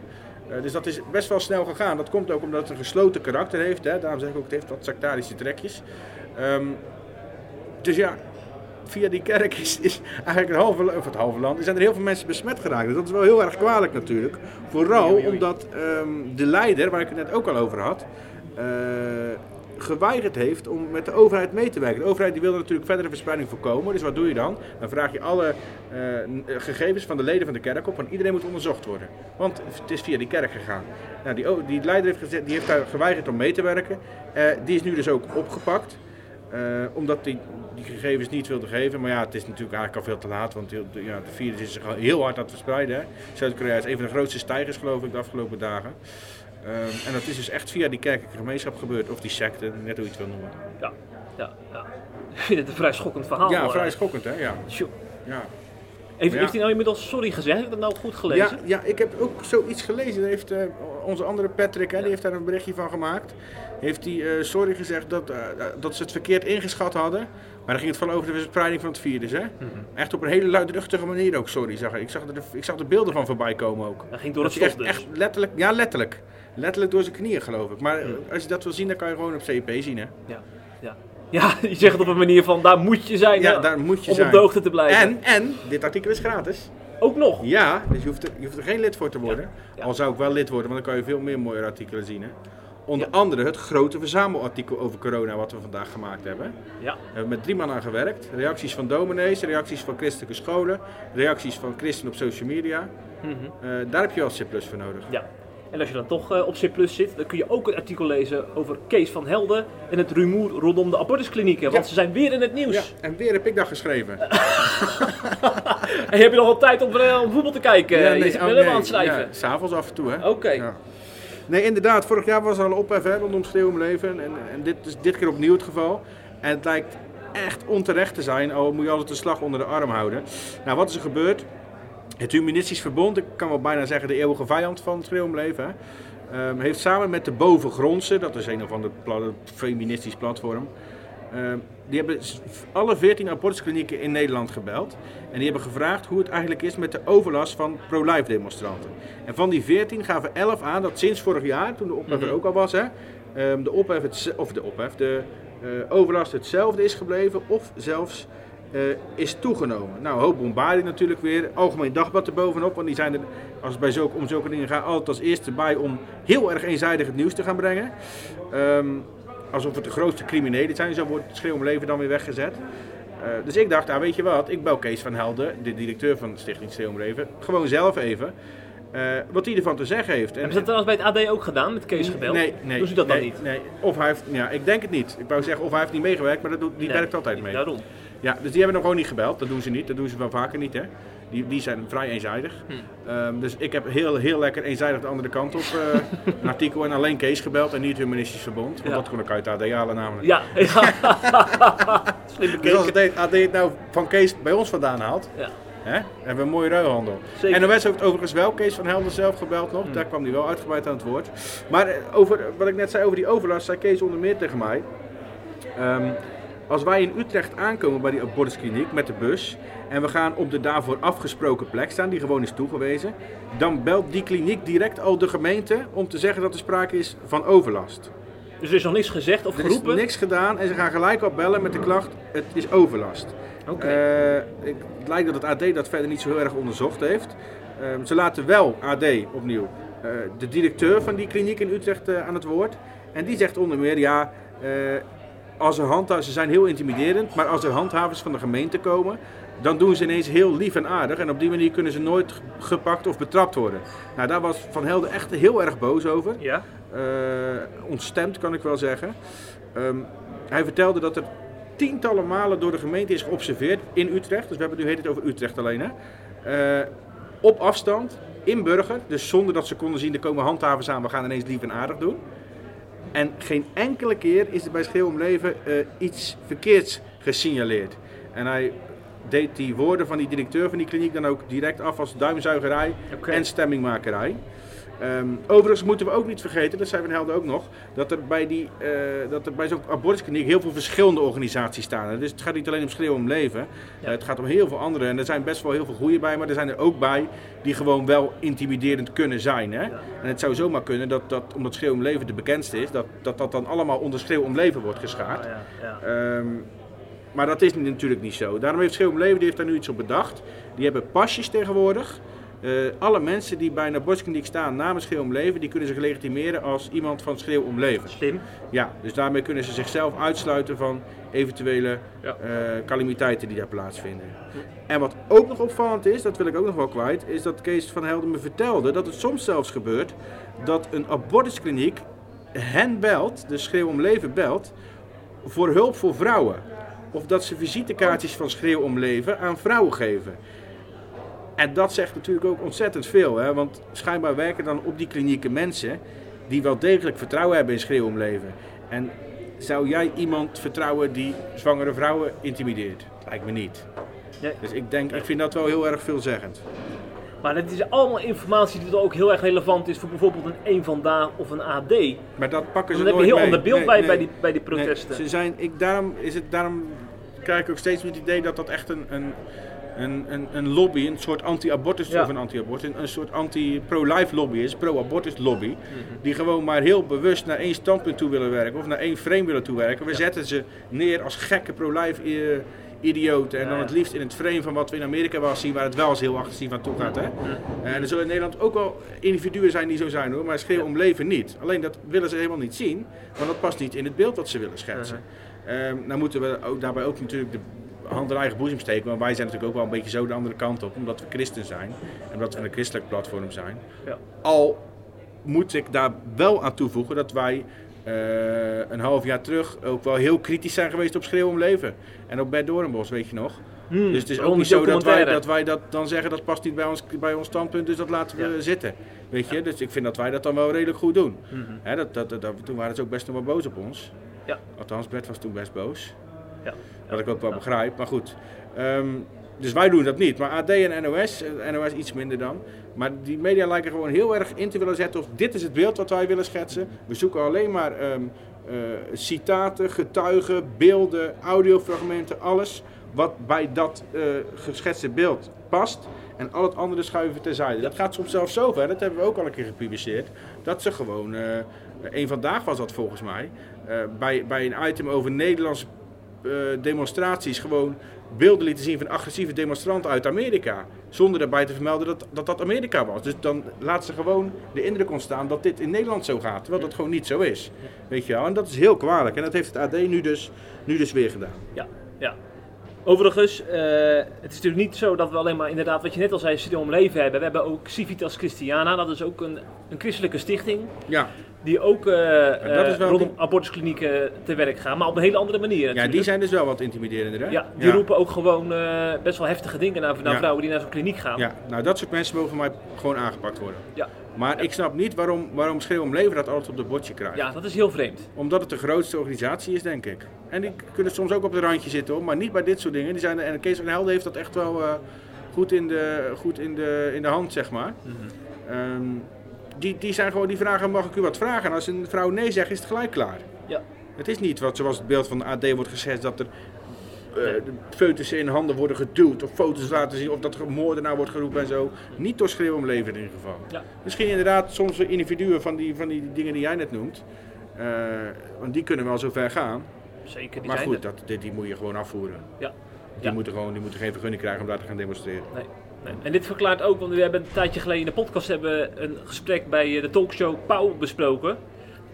Eh, dus dat is best wel snel gegaan. Dat komt ook omdat het een gesloten karakter heeft. Hè. Daarom zeg ik ook, het heeft wat sectarische trekjes. Ehm, dus ja, via die kerk is, is eigenlijk het halve, of het halve land, er zijn er heel veel mensen besmet geraakt. Dus dat is wel heel erg kwalijk natuurlijk. Vooral omdat ehm, de leider, waar ik het net ook al over had, eh, geweigerd heeft om met de overheid mee te werken. De overheid die wilde natuurlijk verdere verspreiding voorkomen. Dus wat doe je dan? Dan vraag je alle eh, gegevens van de leden van de kerk op. En iedereen moet onderzocht worden. Want het is via die kerk gegaan. Nou, die, die leider heeft, die heeft daar geweigerd om mee te werken. Eh, die is nu dus ook opgepakt. Eh, omdat hij die gegevens niet wilde geven. Maar ja, het is natuurlijk eigenlijk al veel te laat. Want ja, de virus is zich al heel hard aan het verspreiden. Zuid-Korea is een van de grootste stijgers geloof ik de afgelopen dagen. Ehm, en dat is dus echt via die kerkelijke gemeenschap gebeurd. Of die secte, net hoe je het wil noemen. Ja, ja, ja. Ik vind het een vrij schokkend verhaal. Ja, vrij schokkend hè, ja. Ja. Heeft, Ja. heeft hij nou inmiddels sorry gezegd? Heb ik dat nou goed Ja, gelezen? ja, ik heb ook zoiets gelezen. Heeft eh, onze andere Patrick, hè, die heeft daar een berichtje van gemaakt. Heeft hij eh, sorry gezegd dat, eh, dat ze het verkeerd ingeschat hadden. Maar dan ging het vooral over de verspreiding van het virus. Hè? Mhm. Echt op een hele luidruchtige manier ook, sorry. Zag ik. Ik, zag er, ik zag er beelden van voorbij komen ook. Dat ging door Dat het hij stof echt, dus. echt letterlijk, ja letterlijk. Letterlijk door zijn knieën geloof ik. Maar eh, als je dat wil zien, dan kan je gewoon op CP zien hè. Ja, ja. ja, je zegt het op een manier van daar moet je zijn Ja, daar moet je om zijn. op de hoogte te blijven. En, en, dit artikel is gratis. Ook nog. Ja, dus je hoeft, er, je hoeft er geen lid voor te worden. Ja. Al zou ik wel lid worden, want dan kan je veel meer mooie artikelen zien. Hè? Onder andere het grote verzamelartikel over corona wat we vandaag gemaakt hebben. Ja. Daar hebben we met drie man aan gewerkt. Reacties van dominees, reacties van christelijke scholen, reacties van christenen op social media. Mhm. Eh, daar heb je wel C voor nodig. ja. En als je dan toch eh, op C zit, dan kun je ook een artikel lezen over Kees van Helden en het rumoer rondom de abortusklinieken. Want Ja. ze zijn weer in het nieuws. Ja, en weer heb ik dat geschreven. En heb je nog wel tijd om, eh, om voetbal te kijken? Ja, je zit oh, nee. aan het schrijven. Ja, s'avonds af en toe, hè? Oké. Ja. Nee, inderdaad. Vorig jaar was er al ophef hè, rondom Schreeuwomleven. En, en dit is dit keer opnieuw het geval. En het lijkt echt onterecht te zijn, al moet je altijd de slag onder de arm houden. Nou, wat is er gebeurd? Het Humanistisch Verbond, ik kan wel bijna zeggen de eeuwige vijand van het Schreeuwomleven, hè, ehm, heeft samen met de Bovengrondse, dat is een of ander pla- feministisch platform, ehm, die hebben alle 14 abortusklinieken in Nederland gebeld. En die hebben gevraagd hoe het eigenlijk is met de overlast van pro-life demonstranten. En van die 14 gaven 11 aan dat sinds vorig jaar, toen de ophef er ook al was, hè, ehm, de ophef, het, of de ophef, de eh, overlast hetzelfde is gebleven of zelfs eh, is toegenomen. Nou, een hoop bombardie natuurlijk weer. Algemeen Dagblad erbovenop, want die zijn er, als het bij zulke, om zulke dingen gaat, altijd als eerste bij om heel erg eenzijdig het nieuws te gaan brengen. Ehm, alsof het de grootste criminelen zijn, zo wordt het schreeuw om leven dan weer weggezet. Eh, dus ik dacht, nou weet je wat, ik bel Kees van Helden, de directeur van Stichting Schreeuw om Leven, gewoon zelf even. eh, wat hij ervan te zeggen heeft. En- Hebben ze dat trouwens bij het AD ook gedaan, met Kees gebeld? Nee, nee. Doen ze dat nee, dan niet? Nee, of hij heeft, ja, ik denk het niet. Ik wou zeggen, of hij heeft niet meegewerkt, maar dat doet, die Nee, werkt altijd mee. Daarom. Ja, dus die hebben nog gewoon niet gebeld. Dat doen ze niet. Dat doen ze wel vaker niet, hè. Die, die zijn vrij eenzijdig. Hm. Ehm, dus ik heb heel, heel lekker eenzijdig de andere kant op eh, een artikel en alleen Kees gebeld en niet het Humanistisch Verbond. Want Ja. dat kon ik uit de AD halen namelijk. Ja, ja. Dus als het AD het nou van Kees bij ons vandaan haalt, Ja. hè, hebben we een mooie ruilhandel. En de heeft overigens wel Kees van Helden zelf gebeld nog. Daar kwam hij wel uitgebreid aan het woord. Maar eh, over, wat ik net zei over die overlast, zei Kees onder meer tegen mij. Ehm, als wij in Utrecht aankomen bij die abortuskliniek met de bus en we gaan op de daarvoor afgesproken plek staan, die gewoon is toegewezen, dan belt die kliniek direct al de gemeente om te zeggen dat er sprake is van overlast. Dus er is nog niks gezegd of Er is geroepen? niks gedaan en ze gaan gelijk op bellen met de klacht, het is overlast. Oké. Eh, het lijkt dat het AD dat verder niet zo heel erg onderzocht heeft. Ehm, ze laten wel AD opnieuw eh, de directeur van die kliniek in Utrecht eh, aan het woord. En die zegt onder meer, ja, als er handhavers, ze zijn heel intimiderend, maar als er handhavers van de gemeente komen, dan doen ze ineens heel lief en aardig. En op die manier kunnen ze nooit gepakt of betrapt worden. Nou, daar was Van Helden echt heel erg boos over. Ja. Eh, ontstemd kan ik wel zeggen. Ehm, hij vertelde dat er tientallen malen door de gemeente is geobserveerd in Utrecht. Dus we hebben het nu heet het over Utrecht alleen hè. Eh, op afstand, in burger. Dus zonder dat ze konden zien, er komen handhavers aan, we gaan ineens lief en aardig doen. En geen enkele keer is er bij Schreeuw om Leven eh, iets verkeerds gesignaleerd. En hij deed die woorden van die directeur van die kliniek dan ook direct af als duimzuigerij en stemmingmakerij. Ehm, overigens moeten we ook niet vergeten, dat zei Van Helden ook nog, dat er bij, die, eh, dat er bij zo'n abortuskliniek heel veel verschillende organisaties staan. Dus het gaat niet alleen om schreeuw om leven, Ja. Het gaat om heel veel andere. En er zijn best wel heel veel goede bij, maar er zijn er ook bij die gewoon wel intimiderend kunnen zijn. Hè? En het zou zomaar kunnen dat, dat omdat schreeuw om leven de bekendste is, dat dat, dat dan allemaal onder schreeuw om leven wordt geschaard. Ja. Ehm, maar dat is natuurlijk niet zo. Daarom heeft Schreeuw om Leven die heeft daar nu iets op bedacht. Die hebben pasjes tegenwoordig. Eh, alle mensen die bij een abortuskliniek staan namens Schreeuw om Leven, die kunnen zich legitimeren als iemand van Schreeuw om Leven. Slim. Ja, dus daarmee kunnen ze zichzelf uitsluiten van eventuele Ja. eh, calamiteiten die daar plaatsvinden. En wat ook nog opvallend is, dat wil ik ook nog wel kwijt, is dat Kees van Helden me vertelde dat het soms zelfs gebeurt dat een abortuskliniek hen belt, de Schreeuw om Leven belt, voor hulp voor vrouwen. Of dat ze visitekaartjes van Schreeuw om Leven aan vrouwen geven. En dat zegt natuurlijk ook ontzettend veel, hè? want schijnbaar werken dan op die klinieken mensen die wel degelijk vertrouwen hebben in Schreeuw om Leven. En zou jij iemand vertrouwen die zwangere vrouwen intimideert? Lijkt me niet. Nee. Dus ik denk, ik vind dat wel heel erg veelzeggend. Maar het is allemaal informatie die ook heel erg relevant is voor bijvoorbeeld een Eén Vandaag of een AD. Maar dat pakken ze Dan heb je nooit een heel ander beeld Nee, bij, nee. bij, die, bij die Nee, protesten. ze zijn, ik, daarom, is het, daarom krijg ik ook steeds meer het idee dat dat echt een, een, een, een, een lobby, een soort anti-abortus Ja. of een anti-abortus, een, soort anti-pro-life lobby is, pro-abortus lobby. Mhm. Die gewoon maar heel bewust naar één standpunt toe willen werken of naar één frame willen toewerken. We zetten ze neer als gekke pro-life eh, idioten en Ja, dan het liefst in het frame van wat we in Amerika wel zien, waar het wel eens heel agressief aan toe gaat. Hè? En er zullen in Nederland ook wel individuen zijn die zo zijn hoor, maar schreeuw om leven niet. Alleen dat willen ze helemaal niet zien, want dat past niet in het beeld dat ze willen schetsen. Ehm nou moeten we ook, daarbij ook natuurlijk de hand in eigen boezem steken, want wij zijn natuurlijk ook wel een beetje zo de andere kant op, omdat we christen zijn en omdat we een christelijk platform zijn. Ja. Al moet ik daar wel aan toevoegen dat wij eh, een half jaar terug ook wel heel kritisch zijn geweest op Schreeuw om Leven. En op Bert Doornbos, weet je nog. Hmm, Dus het is ook niet zo dat wij, dat wij dat dan zeggen dat past niet bij ons, bij ons standpunt, dus dat laten we Ja. zitten. Weet je, dus ik vind dat wij dat dan wel redelijk goed doen. Mhm. Dat, dat, dat, toen waren ze ook best nog wel boos op ons. Ja. Althans, Bert was toen best boos. Ja. Wat ik ook wel begrijp, maar goed. Ehm, dus wij doen dat niet. Maar AD en NOS, eh, NOS iets minder dan. Maar die media lijken gewoon heel erg in te willen zetten of dit is het beeld wat wij willen schetsen. We zoeken alleen maar ehm, eh, citaten, getuigen, beelden, audiofragmenten, alles wat bij dat eh, geschetste beeld past. En al het andere schuiven terzijde. Dat gaat soms zelfs zo ver, dat hebben we ook al een keer gepubliceerd. Dat ze gewoon, een vandaag was dat volgens mij, bij, bij een item over Nederlandse demonstraties gewoon beelden lieten zien van agressieve demonstranten uit Amerika. Zonder daarbij te vermelden dat, dat dat Amerika was. Dus dan laat ze gewoon de indruk ontstaan dat dit in Nederland zo gaat. Terwijl dat gewoon niet zo is. Weet je wel? En dat is heel kwalijk. En dat heeft het AD nu dus, nu dus weer gedaan. Ja, ja. Overigens, eh, het is natuurlijk niet zo dat we alleen maar inderdaad, wat je net al zei, Studie om Leven hebben. We hebben ook Civitas Christiana, dat is ook een, een christelijke stichting. Ja, Die ook wel rondom die- abortusklinieken te werk gaan, maar op een hele andere manier ja natuurlijk. die zijn dus wel wat intimiderender. Hè? Ja, die roepen ook gewoon best wel heftige dingen naar, naar Ja. vrouwen die naar zo'n kliniek gaan. Ja, nou dat soort mensen mogen mij gewoon aangepakt worden. Ja. Maar ik snap niet waarom, waarom Schreeuw om Leven dat altijd op de bordje krijgt. Ja, dat is heel vreemd. Omdat het de grootste organisatie is, denk ik. En die kunnen soms ook op de randje zitten, hoor, maar niet bij dit soort dingen. Die zijn, en Kees van Helden heeft dat echt wel eh, goed, in de, goed in, de, in de hand, zeg maar. Ehm, die, die, zijn gewoon, die vragen, mag ik u wat vragen? En als een vrouw nee zegt, is het gelijk klaar. Ja. Het is niet wat zoals het beeld van de AD wordt geschetst, dat er de foetussen in handen worden geduwd of foto's laten zien of dat er moordenaar wordt geroepen en zo. Niet door schreeuw om leven in ieder geval. Ja. Misschien inderdaad soms individuen van die, van die dingen die jij net noemt. Eh, want die kunnen wel zo ver gaan. Zeker, die maar goed, dat, die, die moet je gewoon afvoeren. Ja. Die, Ja. moeten gewoon, die moeten geen vergunning krijgen om daar te gaan demonstreren. Nee, nee. En dit verklaart ook, want we hebben een tijdje geleden in de podcast hebben een gesprek bij eh, de talkshow Pauw besproken.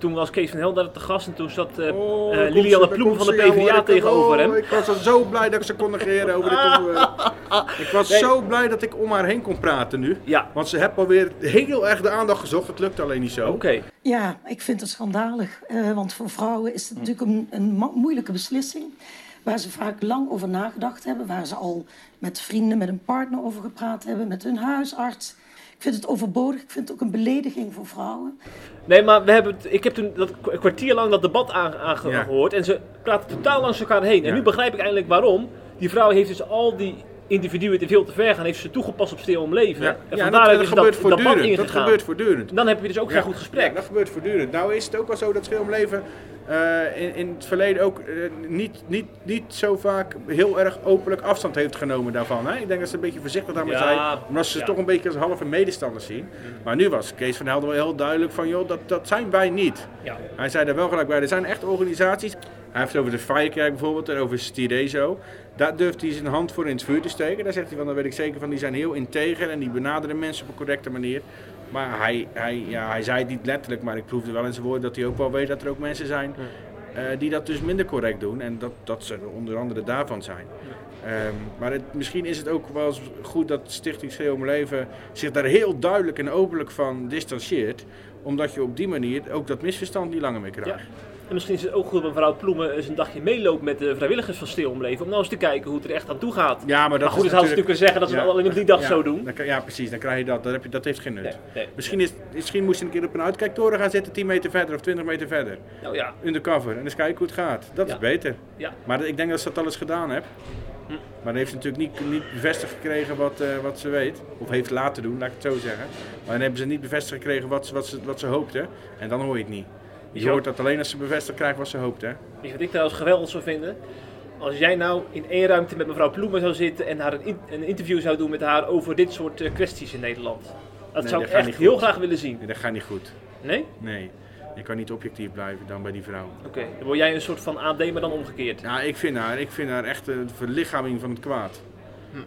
Toen was Kees van Helder te gast en toen zat eh, Oh, eh, Lilianne Ploem van de PvdA tegenover oh, hem. Ik was al zo blij dat ik ze kon negeren over dit onderwerp. Ik was Nee. zo blij dat ik om haar heen kon praten nu. Ja, Want ze heeft alweer heel erg de aandacht gezocht. Het lukt alleen niet zo. oké. Ja, ik vind het schandalig. eh, want voor vrouwen is het natuurlijk een, een mo- moeilijke beslissing. Waar ze vaak lang over nagedacht hebben. Waar ze al met vrienden, met een partner over gepraat hebben. Met hun huisarts. Ik vind het overbodig. Ik vind het ook een belediging voor vrouwen. Nee, maar we hebben het, ik heb toen dat kwartier lang dat debat aange- aange- Ja. gehoord en ze praten totaal langs elkaar heen. En nu begrijp ik eindelijk waarom. Die vrouw heeft dus al die individuen die veel te ver gaan, heeft ze toegepast op stil om leven. Ja, En ja van dat, dat gebeurt dat voortdurend. Dat gebeurt voortdurend. En dan heb je dus ook geen goed gesprek. Ja, dat gebeurt voortdurend. Nou is het ook wel zo dat om Leven eh, in, in het verleden ook eh, niet, niet, niet zo vaak heel erg openlijk afstand heeft genomen daarvan. Hè? Ik denk dat ze een beetje voorzichtig daarmee zijn, omdat ze ja. toch een beetje als halve medestanders zien. Maar nu was Kees van Helden wel heel duidelijk van, joh, dat, dat zijn wij niet. Ja. Hij zei er wel gelijk bij, er zijn echt organisaties. Hij heeft het over de Firekerk bijvoorbeeld en over Stirezo. Daar durft hij zijn hand voor in het vuur te steken. Daar zegt hij van, daar weet ik zeker van, die zijn heel integer en die benaderen mensen op een correcte manier. Maar hij, hij, ja, hij zei het niet letterlijk, maar ik proefde wel in zijn woorden dat hij ook wel weet dat er ook mensen zijn eh, die dat dus minder correct doen. En dat, dat ze er onder andere daarvan zijn. Ehm, maar het, misschien is het ook wel eens goed dat Stichting Schreeuw om Leven zich daar heel duidelijk en openlijk van distancieert. Omdat je op die manier ook dat misverstand niet langer meer krijgt. En misschien is het ook goed dat mevrouw Ploemen eens een dagje meeloopt met de vrijwilligers van Stil om nou eens te kijken hoe het er echt aan toe gaat. Ja, maar dat maar goed, is zouden ze natuurlijk kunnen zeggen dat ze ja, het alleen op die dag ja, zo doen. dan ja, precies. Dan krijg je dat. Dat, heb je, dat heeft geen nut. Nee, nee. Misschien, is, misschien moest je een keer op een uitkijktoren gaan zitten, 10 meter verder of 20 meter verder. Nou ja, Undercover. En eens kijken hoe het gaat. Dat Ja. is beter. ja. Maar ik denk dat ze dat al eens gedaan heeft. Hm. Maar dan heeft ze natuurlijk niet, niet bevestigd gekregen wat, eh, wat ze weet. Of heeft laten doen, laat ik het zo zeggen. Maar dan hebben ze niet bevestigd gekregen wat, ze- wat, ze, wat ze hoopte. En dan hoor je het niet. Je hoort dat alleen als ze bevestigd krijgt wat ze hoopte. Weet je wat ik trouwens geweldig zou vinden? Als jij nou in één ruimte met mevrouw Ploemen zou zitten en haar een, in- een interview zou doen met haar over dit soort eh, kwesties in Nederland. Dat Nee, zou ik echt heel graag willen zien. Nee, dat gaat niet goed. Nee? Nee. Je kan niet objectief blijven dan bij die vrouw. Oké, dan word jij een soort van AD, maar dan omgekeerd. Ja, ik vind haar, ik vind haar echt een verlichaming van het kwaad. Hm.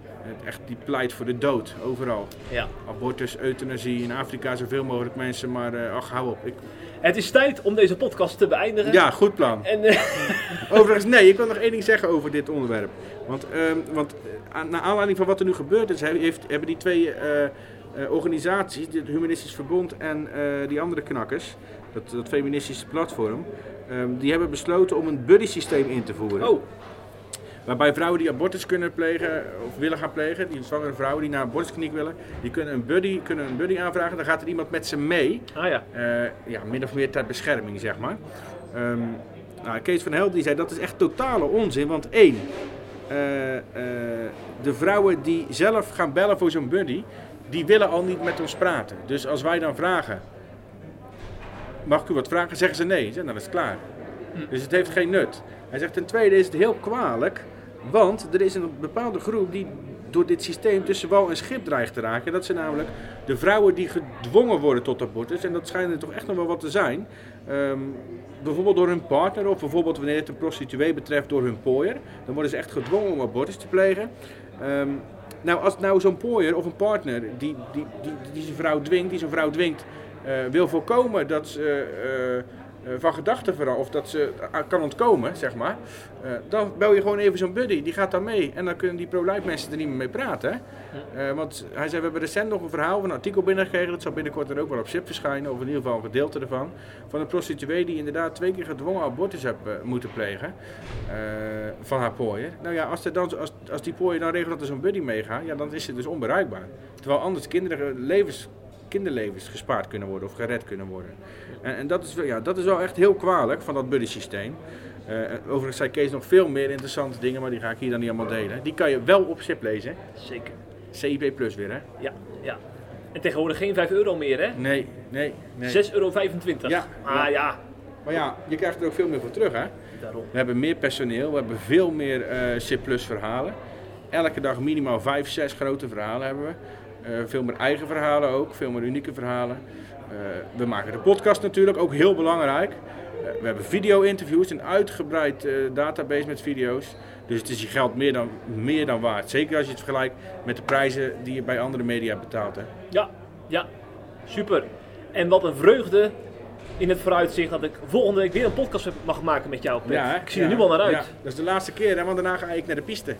Echt, die pleit voor de dood, overal. Ja. Abortus, euthanasie, in Afrika zoveel mogelijk mensen, maar eh, ach, hou op. Ik... Het is tijd om deze podcast te beëindigen. Ja, goed plan. En eh, Overigens, nee, ik wil nog één ding zeggen over dit onderwerp. Want, ehm, want aan- naar aanleiding van wat er nu gebeurd is, heeft, hebben die twee eh, organisaties, het Humanistisch Verbond en die andere knakkers, dat, dat feministische platform, ehm, die hebben besloten om een buddy systeem in te voeren. oh, Waarbij vrouwen die abortus kunnen plegen of willen gaan plegen, die zwangere vrouwen die naar een abortuskliniek willen, die kunnen een buddy, kunnen een buddy aanvragen. Dan gaat er iemand met ze mee. ah ja. Eh, ja, min of meer ter bescherming, zeg maar. Ehm, nou, Kees van Helden die zei dat is echt totale onzin. Want één, eh, eh, de vrouwen die zelf gaan bellen voor zo'n buddy, die willen al niet met ons praten. Dus als wij dan vragen, mag ik u wat vragen, zeggen ze nee. Zeg, nou, dat is klaar. Dus het heeft geen nut. Hij zegt ten tweede is het heel kwalijk, want er is een bepaalde groep die door dit systeem tussen wal en schip dreigt te raken. Dat zijn namelijk de vrouwen die gedwongen worden tot abortus. En dat schijnen er toch echt nog wel wat te zijn. Ehm, bijvoorbeeld door hun partner of bijvoorbeeld wanneer het een prostituee betreft door hun pooier. Dan worden ze echt gedwongen om abortus te plegen. Ehm, nou, als nou zo'n pooier of een partner die, die, die, die zijn vrouw dwingt, die zo'n vrouw dwingt, eh, wil voorkomen dat ze eh, eh, van gedachten verandert of dat ze eh, kan ontkomen, zeg maar. eh, dan bel je gewoon even zo'n buddy, die gaat dan mee. En dan kunnen die pro-life mensen er niet meer mee praten. Eh, want hij zei, we hebben recent nog een verhaal van een artikel binnengekregen. Dat zal binnenkort dan ook wel op SIP verschijnen, of in ieder geval een gedeelte ervan. Van een prostituee die inderdaad twee keer gedwongen abortus heeft eh, moeten plegen. eh, van haar pooier. Nou ja, als, er dan, als, als die pooier dan regelt dat er zo'n buddy meegaat, ja, dan is ze dus onbereikbaar. Terwijl anders kinderen levens, kinderlevens gespaard kunnen worden of gered kunnen worden. En, en dat, is, wel- ja, dat is wel echt heel kwalijk van dat buddy systeem. Eh, overigens zei Kees nog veel meer interessante dingen, maar die ga ik hier dan niet allemaal delen. Die kan je wel op SIP lezen. Zeker. CIP Plus weer, hè? Ja, ja. En tegenwoordig geen 5 euro meer, hè? Nee, nee, nee. 6,25 euro. Ja, Ah ja. Maar ja, je krijgt er ook veel meer voor terug, hè? daarom. We hebben meer personeel, we hebben veel meer eh CIP Plus verhalen. Elke dag minimaal 5, 6 grote verhalen hebben we. Eh, veel meer eigen verhalen ook, veel meer unieke verhalen. Eh, we maken de podcast natuurlijk, ook heel belangrijk. Eh, we hebben video-interviews, een uitgebreid database met video's. Dus het is je geld meer dan, meer dan waard. Zeker als je het vergelijkt met de prijzen die je bij andere media betaalt. Hè. Ja, ja, super. En wat een vreugde in het vooruitzicht dat ik volgende week weer een podcast mag maken met jou, Pet. hè? ik zie er Ja, nu al naar uit. ja. dat is de laatste keer, hè, want daarna ga ik naar de piste.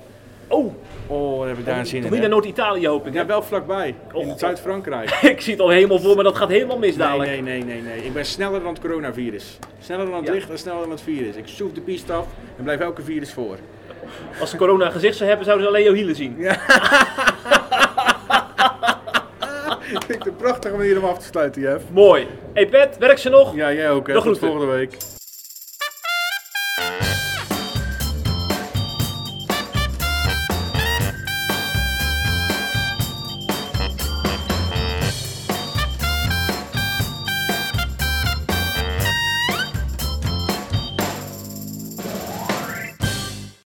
Oh, Oh, heb ik daar een zin toch in. niet hè. naar Noord-Italië hoop ik. Ja, wel vlakbij, in Och. Zuid-Frankrijk. ik zie het al helemaal voor me, dat gaat helemaal mis dadelijk. Nee, nee, nee, nee, nee. Ik ben sneller dan het coronavirus. Sneller dan het Ja. licht en sneller dan het virus. Ik zoef de piste af en blijf elke virus voor. Als ze corona gezicht zou hebben, zouden ze alleen jouw hielen zien. Ik vind het een prachtige manier om af te sluiten, Jeff. Mooi. Hey Pet, werk ze nog? Ja, jij ook. Hè. De Tot volgende week.